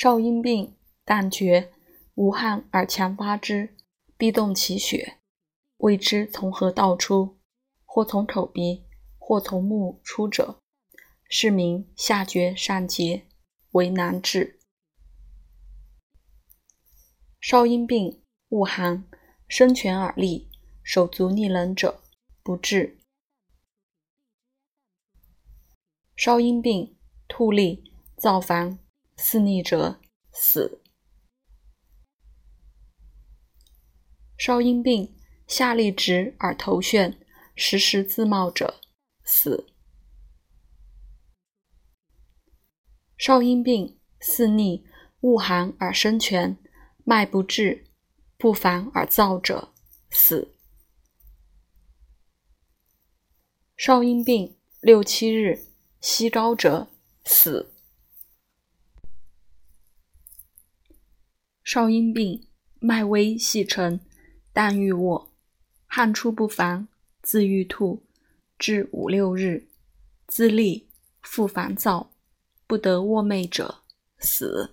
少阴病，但厥，无汗而强发之，必动其血，未知从何道出，或从口鼻，或从目出者，是名下厥上结，为难治。少阴病，恶寒，身全而立，手足逆冷者，不治。少阴病，吐利，造烦。四逆者死。少阴病，下利直而头眩，时时自冒者死。少阴病，四逆，恶寒而生全，脉不至，不烦而燥者死。少阴病，六七日，息高者死。少阴病，脉微细沉，但欲卧，汗出不烦，自欲吐，至五六日，自立，复烦躁，不得卧寐者，死。